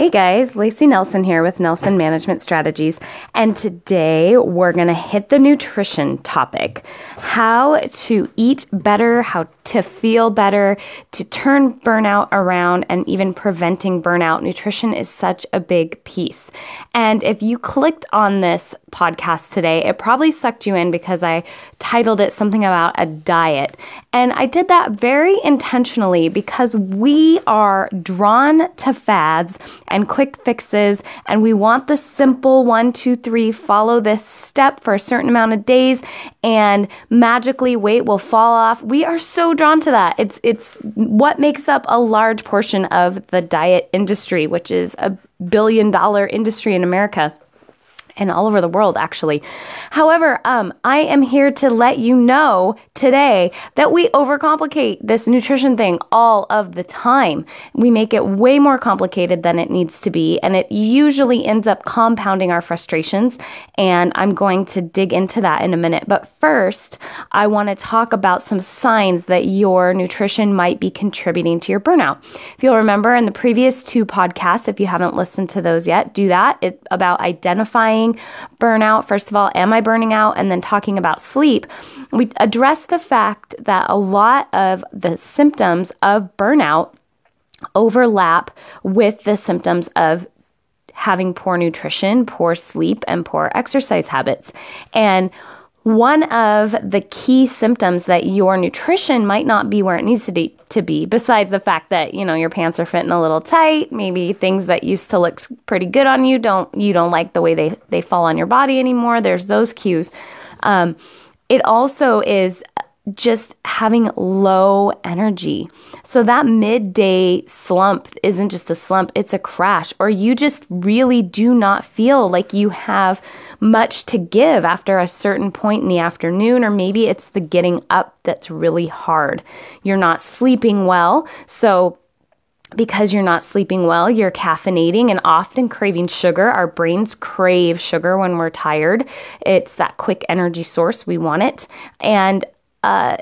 Hey guys, Lacey Nelson here with Nelson Management Strategies, and today we're going to hit the nutrition topic. How to eat better, how to feel better, to turn burnout around, and even preventing burnout. Nutrition is such a big piece. And if you clicked on this podcast today, it probably sucked you in because I titled it something about a diet. And I did that very intentionally because we are drawn to fads and quick fixes, and we want the simple one, two, three, follow this step for a certain amount of days, and magically weight will fall off. We are so drawn to that. It's it's what makes up a large portion of the diet industry, which is a billion dollar industry in America and all over the world, actually. However, um, I am here to let you know today that we overcomplicate this nutrition thing all of the time. We make it way more complicated than it needs to be, and it usually ends up compounding our frustrations. And I'm going to dig into that in a minute. But first, I want to talk about some signs that your nutrition might be contributing to your burnout. If you'll remember in the previous two podcasts, if you haven't listened to those yet, do that. It's about identifying burnout. First of all, am I burning out? And then talking about sleep, we address the fact that a lot of the symptoms of burnout overlap with the symptoms of having poor nutrition, poor sleep, and poor exercise habits. And one of the key symptoms that your nutrition might not be where it needs to be, to be, besides the fact that you know your pants are fitting a little tight, maybe things that used to look pretty good on you don't you don't like the way they they fall on your body anymore. There's those cues. Um, it also is just having low energy. So that midday slump isn't just a slump, it's a crash, or you just really do not feel like you have much to give after a certain point in the afternoon, or maybe it's the getting up that's really hard. You're not sleeping well. So because you're not sleeping well, you're caffeinating and often craving sugar. Our brains crave sugar when we're tired. It's that quick energy source. We want it. And uh,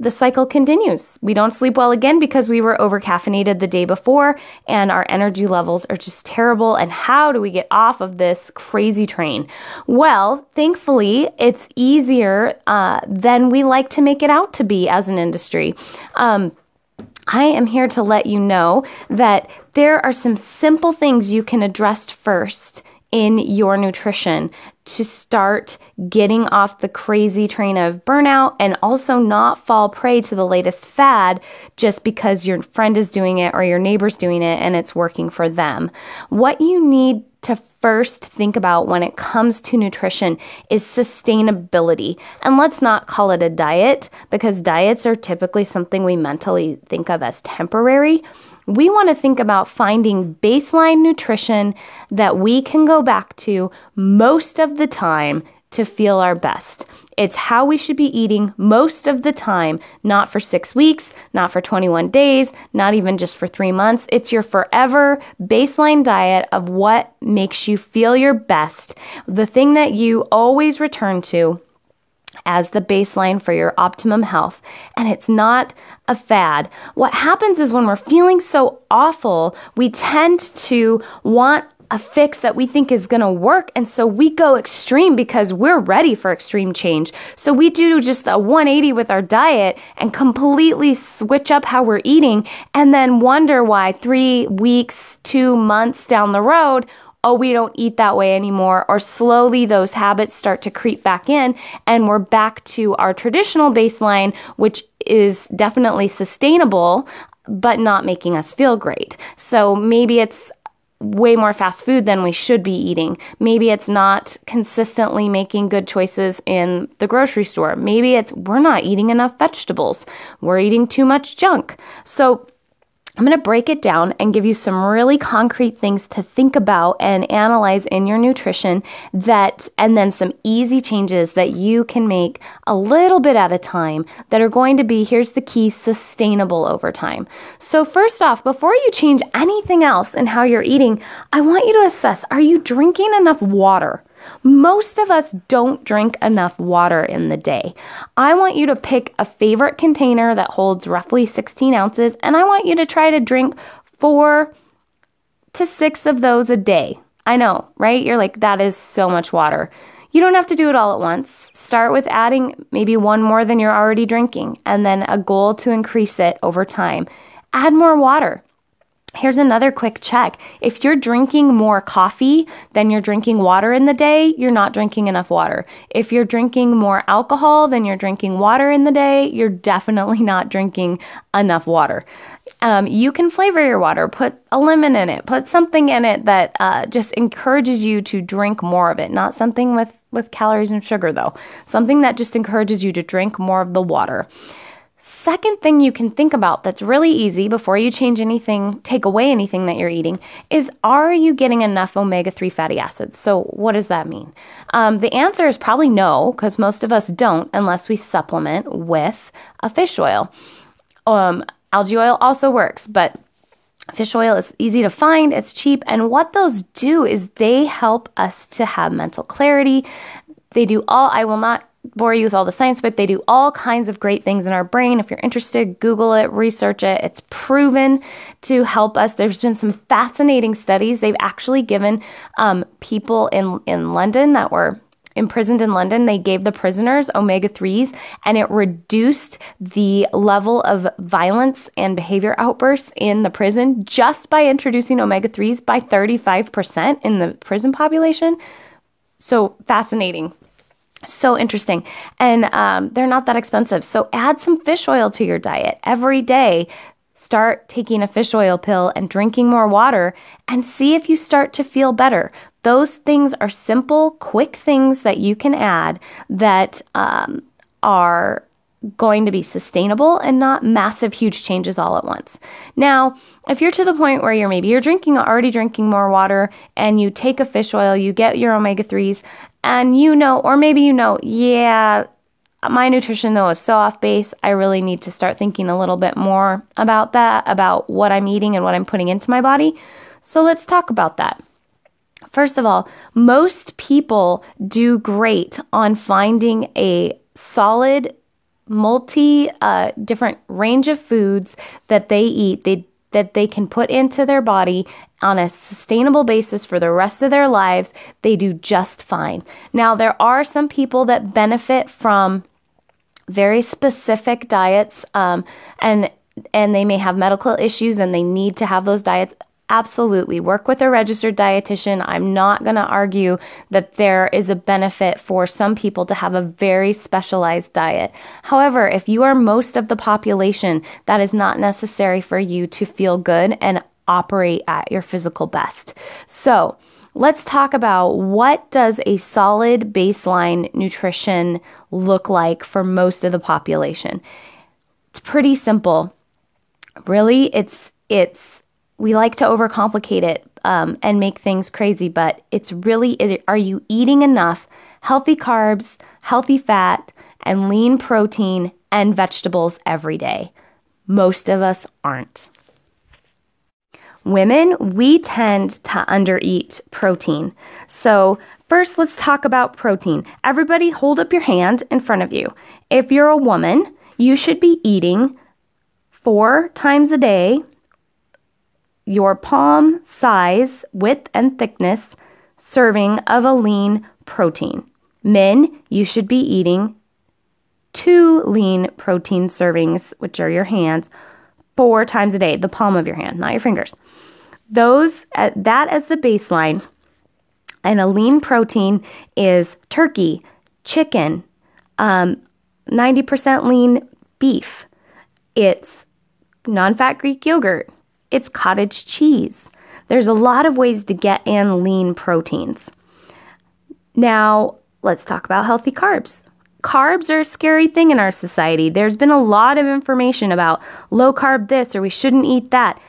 the cycle continues. We don't sleep well again because we were over caffeinated the day before and our energy levels are just terrible. And how do we get off of this crazy train? Well, thankfully, it's easier uh, than we like to make it out to be as an industry. Um, I am here to let you know that there are some simple things you can address first in your nutrition to start getting off the crazy train of burnout and also not fall prey to the latest fad just because your friend is doing it or your neighbor's doing it and it's working for them. What you need to first think about when it comes to nutrition is sustainability. And let's not call it a diet because diets are typically something we mentally think of as temporary we want to think about finding baseline nutrition that we can go back to most of the time to feel our best. It's how we should be eating most of the time, not for six weeks, not for 21 days, not even just for three months. It's your forever baseline diet of what makes you feel your best, the thing that you always return to as the baseline for your optimum health. And it's not a fad. What happens is when we're feeling so awful, we tend to want a fix that we think is going to work. And so we go extreme because we're ready for extreme change. So we do just a 180 with our diet and completely switch up how we're eating and then wonder why three weeks, two months down the road, oh, we don't eat that way anymore, or slowly those habits start to creep back in and we're back to our traditional baseline, which is definitely sustainable, but not making us feel great. So maybe it's way more fast food than we should be eating. Maybe it's not consistently making good choices in the grocery store. Maybe it's we're not eating enough vegetables. We're eating too much junk. So I'm going to break it down and give you some really concrete things to think about and analyze in your nutrition that, and then some easy changes that you can make a little bit at a time that are going to be, here's the key, sustainable over time. So first off, before you change anything else in how you're eating, I want you to assess, are you drinking enough water? Most of us don't drink enough water in the day. I want you to pick a favorite container that holds roughly 16 ounces, and I want you to try to drink four to six of those a day. I know, right? You're like, that is so much water. You don't have to do it all at once. Start with adding maybe one more than you're already drinking, and then a goal to increase it over time. Add more water. Here's another quick check. If you're drinking more coffee than you're drinking water in the day, you're not drinking enough water. If you're drinking more alcohol than you're drinking water in the day, you're definitely not drinking enough water. Um, you can flavor your water, put a lemon in it, put something in it that uh, just encourages you to drink more of it. Not something with, with calories and sugar, though. Something that just encourages you to drink more of the water. Second thing you can think about that's really easy before you change anything, take away anything that you're eating, is are you getting enough omega 3 fatty acids? So, what does that mean? Um, the answer is probably no, because most of us don't unless we supplement with a fish oil. Um, algae oil also works, but fish oil is easy to find, it's cheap, and what those do is they help us to have mental clarity. They do all, I will not bore you with all the science, but they do all kinds of great things in our brain. If you're interested, Google it, research it. It's proven to help us. There's been some fascinating studies. They've actually given um, people in, in London that were imprisoned in London, they gave the prisoners omega 3s and it reduced the level of violence and behavior outbursts in the prison just by introducing omega 3s by 35% in the prison population. So fascinating. So interesting. And um, they're not that expensive. So add some fish oil to your diet every day. Start taking a fish oil pill and drinking more water and see if you start to feel better. Those things are simple, quick things that you can add that um, are going to be sustainable and not massive huge changes all at once. Now, if you're to the point where you're maybe you're drinking already drinking more water and you take a fish oil, you get your omega 3s and you know, or maybe you know, yeah, my nutrition though is so off base. I really need to start thinking a little bit more about that, about what I'm eating and what I'm putting into my body. So let's talk about that. First of all, most people do great on finding a solid, multi uh, different range of foods that they eat. They that they can put into their body on a sustainable basis for the rest of their lives, they do just fine. Now, there are some people that benefit from very specific diets, um, and and they may have medical issues and they need to have those diets Absolutely. Work with a registered dietitian. I'm not going to argue that there is a benefit for some people to have a very specialized diet. However, if you are most of the population, that is not necessary for you to feel good and operate at your physical best. So, let's talk about what does a solid baseline nutrition look like for most of the population. It's pretty simple. Really, it's it's we like to overcomplicate it um, and make things crazy, but it's really are you eating enough healthy carbs, healthy fat, and lean protein and vegetables every day? Most of us aren't. Women, we tend to undereat protein. So, first, let's talk about protein. Everybody, hold up your hand in front of you. If you're a woman, you should be eating four times a day your palm size, width, and thickness serving of a lean protein. Men, you should be eating two lean protein servings, which are your hands, four times a day, the palm of your hand, not your fingers. Those, uh, that as the baseline. And a lean protein is turkey, chicken, um, 90% lean beef. It's non fat Greek yogurt, it's cottage cheese. There's a lot of ways to get in lean proteins. Now, let's talk about healthy carbs. Carbs are a scary thing in our society. There's been a lot of information about low carb this or we shouldn't eat that.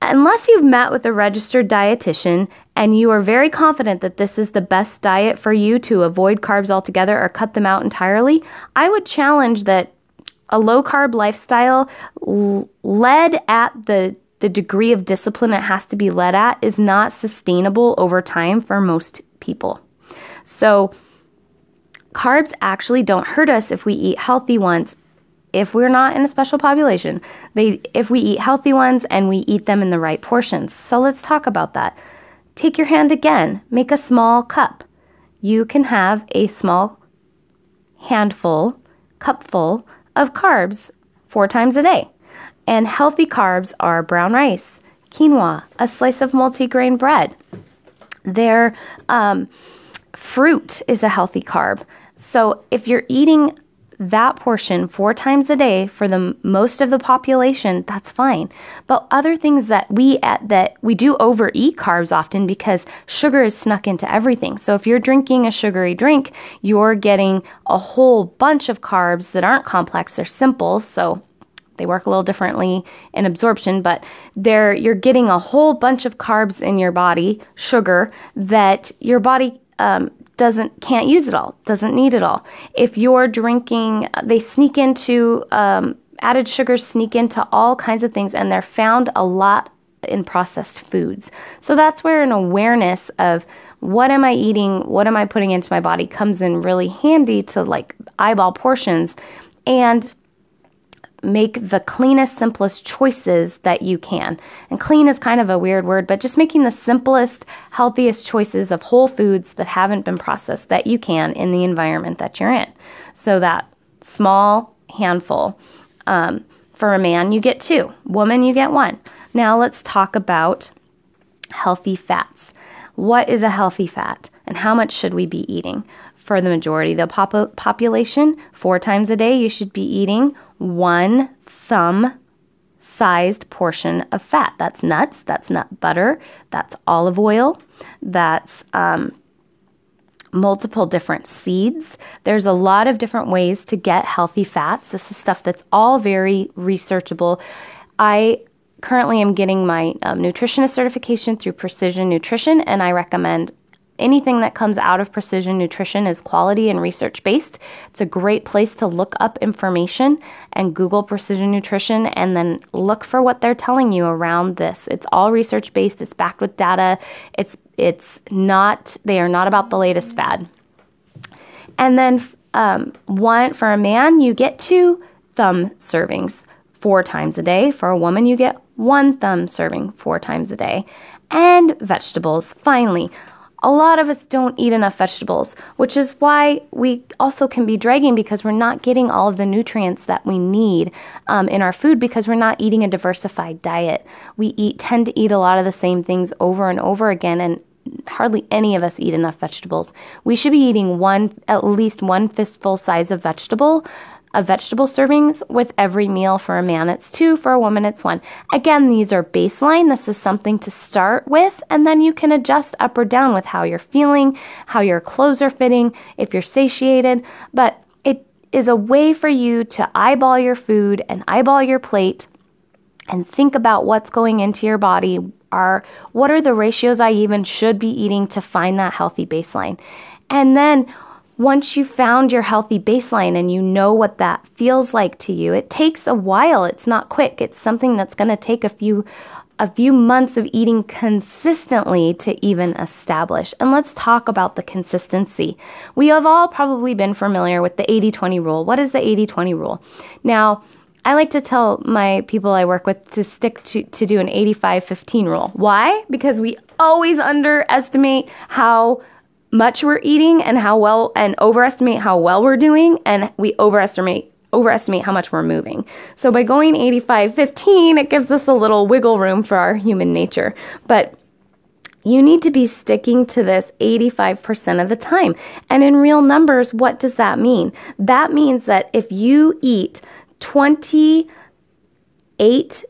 Unless you've met with a registered dietitian and you are very confident that this is the best diet for you to avoid carbs altogether or cut them out entirely, I would challenge that a low carb lifestyle led at the the degree of discipline it has to be led at is not sustainable over time for most people. So, carbs actually don't hurt us if we eat healthy ones, if we're not in a special population, they if we eat healthy ones and we eat them in the right portions. So let's talk about that. Take your hand again, make a small cup. You can have a small handful, cupful of carbs four times a day. And healthy carbs are brown rice, quinoa, a slice of multigrain bread. Their um, fruit is a healthy carb. So if you're eating that portion four times a day for the most of the population, that's fine. But other things that we at that we do overeat carbs often because sugar is snuck into everything. So if you're drinking a sugary drink, you're getting a whole bunch of carbs that aren't complex, they're simple. So they work a little differently in absorption, but they're you're getting a whole bunch of carbs in your body, sugar that your body um, doesn't can't use it all, doesn't need it all. If you're drinking, they sneak into um, added sugars, sneak into all kinds of things, and they're found a lot in processed foods. So that's where an awareness of what am I eating, what am I putting into my body comes in really handy to like eyeball portions and make the cleanest, simplest choices that you can. And clean is kind of a weird word, but just making the simplest, healthiest choices of whole foods that haven't been processed that you can in the environment that you're in. So that small handful. Um, for a man, you get two. Woman, you get one. Now let's talk about healthy fats. What is a healthy fat and how much should we be eating? For the majority of the pop- population, four times a day, you should be eating one thumb sized portion of fat. That's nuts, that's nut butter, that's olive oil, that's um, multiple different seeds. There's a lot of different ways to get healthy fats. This is stuff that's all very researchable. I currently am getting my um, nutritionist certification through Precision Nutrition, and I recommend anything that comes out of precision nutrition is quality and research based. It's a great place to look up information and Google precision nutrition and then look for what they're telling you around this. It's all research based, it's backed with data. It's it's not they are not about the latest fad. And then um, one for a man, you get two thumb servings four times a day. For a woman, you get one thumb serving four times a day. And vegetables, finally, a lot of us don't eat enough vegetables, which is why we also can be dragging because we're not getting all of the nutrients that we need um, in our food because we're not eating a diversified diet. We eat tend to eat a lot of the same things over and over again, and hardly any of us eat enough vegetables. We should be eating one at least one fistful size of vegetable of vegetable servings with every meal. For a man, it's two. For a woman, it's one. Again, these are baseline. This is something to start with, and then you can adjust up or down with how you're feeling, how your clothes are fitting, if you're satiated. But it is a way for you to eyeball your food and eyeball your plate and think about what's going into your body are what are the ratios I even should be eating to find that healthy baseline. And then once you found your healthy baseline and you know what that feels like to you, it takes a while. It's not quick. It's something that's going to take a few a few months of eating consistently to even establish. And let's talk about the consistency. We have all probably been familiar with the 80-20 rule. What is the 80-20 rule? Now, I like to tell my people I work with to stick to, to do an 85 15 rule. Why? Because we always underestimate how much we're eating and how well and overestimate how well we're doing and we overestimate overestimate how much we're moving. So by going 85 15 it gives us a little wiggle room for our human nature. But you need to be sticking to this 85% of the time. And in real numbers, what does that mean? That means that if you eat 28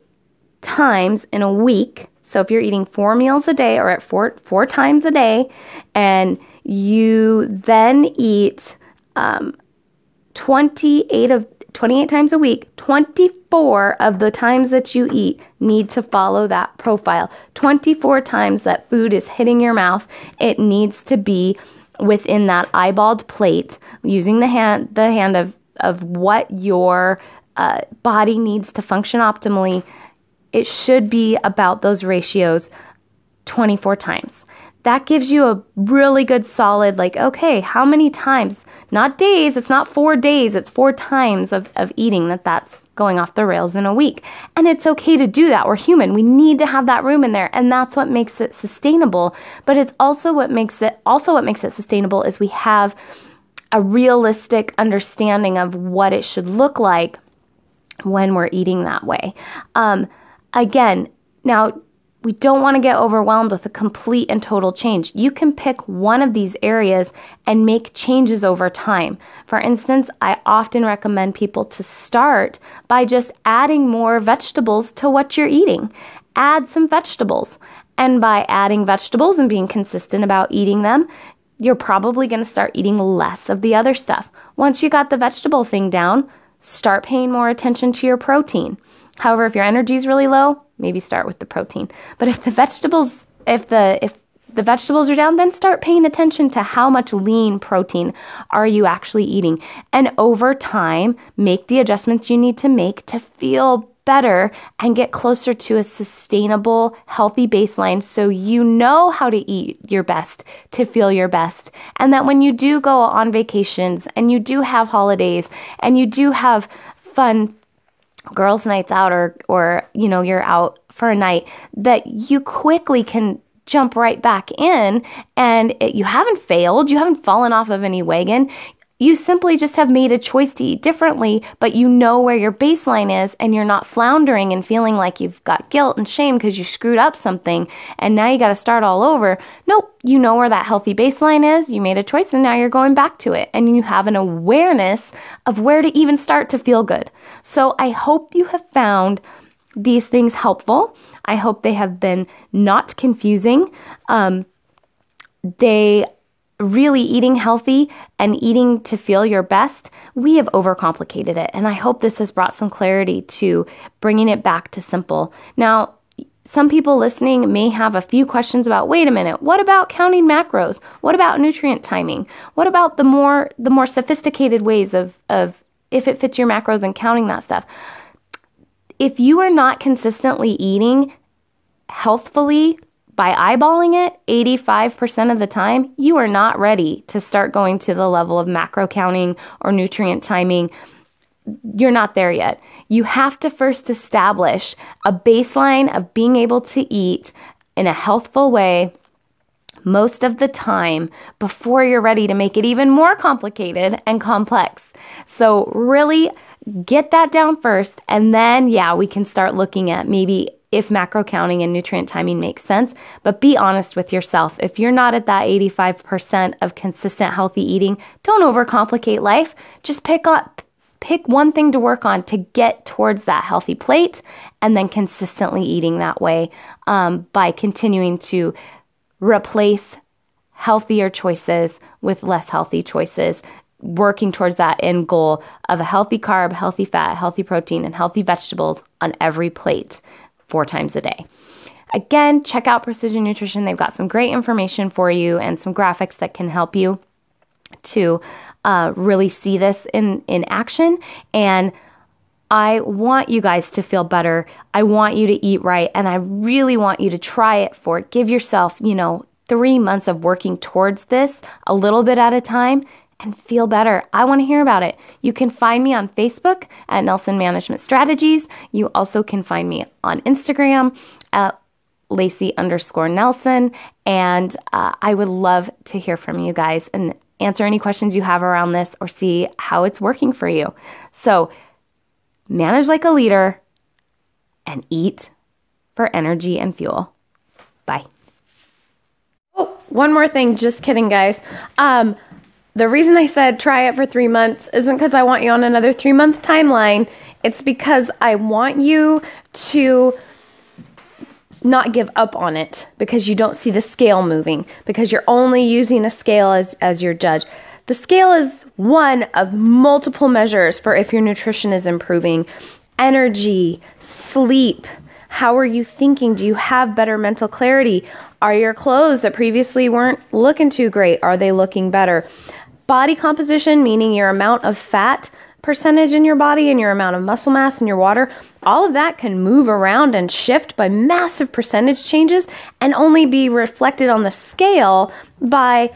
times in a week, so if you're eating four meals a day or at four four times a day, and you then eat um, 28 of 28 times a week, 24 of the times that you eat need to follow that profile. 24 times that food is hitting your mouth, it needs to be within that eyeballed plate using the hand the hand of of what your uh, body needs to function optimally it should be about those ratios 24 times. That gives you a really good solid, like, okay, how many times not days. It's not four days. It's four times of, of eating that that's going off the rails in a week. And it's okay to do that. We're human. We need to have that room in there. And that's what makes it sustainable. But it's also what makes it also what makes it sustainable is we have a realistic understanding of what it should look like when we're eating that way. Um, again, now we don't want to get overwhelmed with a complete and total change. You can pick one of these areas and make changes over time. For instance, I often recommend people to start by just adding more vegetables to what you're eating. Add some vegetables. And by adding vegetables and being consistent about eating them, you're probably going to start eating less of the other stuff. Once you got the vegetable thing down, start paying more attention to your protein. However, if your energy is really low, maybe start with the protein. But if the vegetables, if the if the vegetables are down, then start paying attention to how much lean protein are you actually eating. And over time, make the adjustments you need to make to feel better and get closer to a sustainable, healthy baseline so you know how to eat your best to feel your best. And that when you do go on vacations and you do have holidays and you do have fun girls nights out or or you know you're out for a night that you quickly can jump right back in and it, you haven't failed you haven't fallen off of any wagon you simply just have made a choice to eat differently, but you know where your baseline is and you're not floundering and feeling like you've got guilt and shame because you screwed up something and now you got to start all over. Nope, you know where that healthy baseline is. You made a choice and now you're going back to it and you have an awareness of where to even start to feel good. So I hope you have found these things helpful. I hope they have been not confusing. Um, they really eating healthy and eating to feel your best, we have overcomplicated it. And I hope this has brought some clarity to bringing it back to simple. Now, some people listening may have a few questions about wait a minute what about counting macros what about nutrient timing what about the more the more sophisticated ways of of if it fits your macros and counting that stuff if you are not consistently eating healthfully by eyeballing it 85% of the time, you are not ready to start going to the level of macro counting or nutrient timing. You're not there yet. You have to first establish a baseline of being able to eat in a healthful way most of the time before you're ready to make it even more complicated and complex. So, really get that down first, and then, yeah, we can start looking at maybe if macro counting and nutrient timing makes sense, but be honest with yourself. If you're not at that 85% of consistent healthy eating, don't overcomplicate life. Just pick up pick one thing to work on to get towards that healthy plate and then consistently eating that way um, by continuing to replace healthier choices with less healthy choices working towards that end goal of a healthy carb, healthy fat, healthy protein, and healthy vegetables on every plate four times a day. Again, check out Precision Nutrition. They've got some great information for you and some graphics that can help you to uh, really see this in, in action. And I want you guys to feel better. I want you to eat right. And I really want you to try it for it. Give yourself, you know, three months of working towards this a little bit at a time and feel better. I want to hear about it. You can find me on Facebook at Nelson Management Strategies. You also can find me on Instagram at Lacey underscore Nelson. And uh, I would love to hear from you guys and answer any questions you have around this or see how it's working for you. So manage like a leader and eat for energy and fuel. Bye. Oh, one more thing. Just kidding, guys. Um, the reason I said try it for three months isn't because I want you on another three month timeline. It's because I want you to not give up on it because you don't see the scale moving, because you're only using a scale as, as your judge. The scale is one of multiple measures for if your nutrition is improving. Energy, sleep, how are you thinking? Do you have better mental clarity? Are your clothes that previously weren't looking too great, are they looking better? Body composition, meaning your amount of fat percentage in your body and your amount of muscle mass in your water, all of that can move around and shift by massive percentage changes and only be reflected on the scale by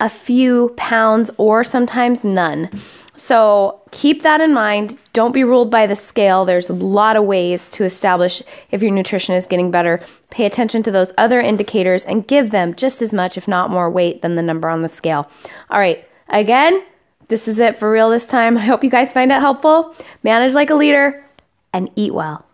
a few pounds or sometimes none. So keep that in mind. Don't be ruled by the scale. There's a lot of ways to establish if your nutrition is getting better. Pay attention to those other indicators and give them just as much, if not more, weight than the number on the scale. All right. Again, this is it for real this time. I hope you guys find it helpful. Manage like a leader and eat well.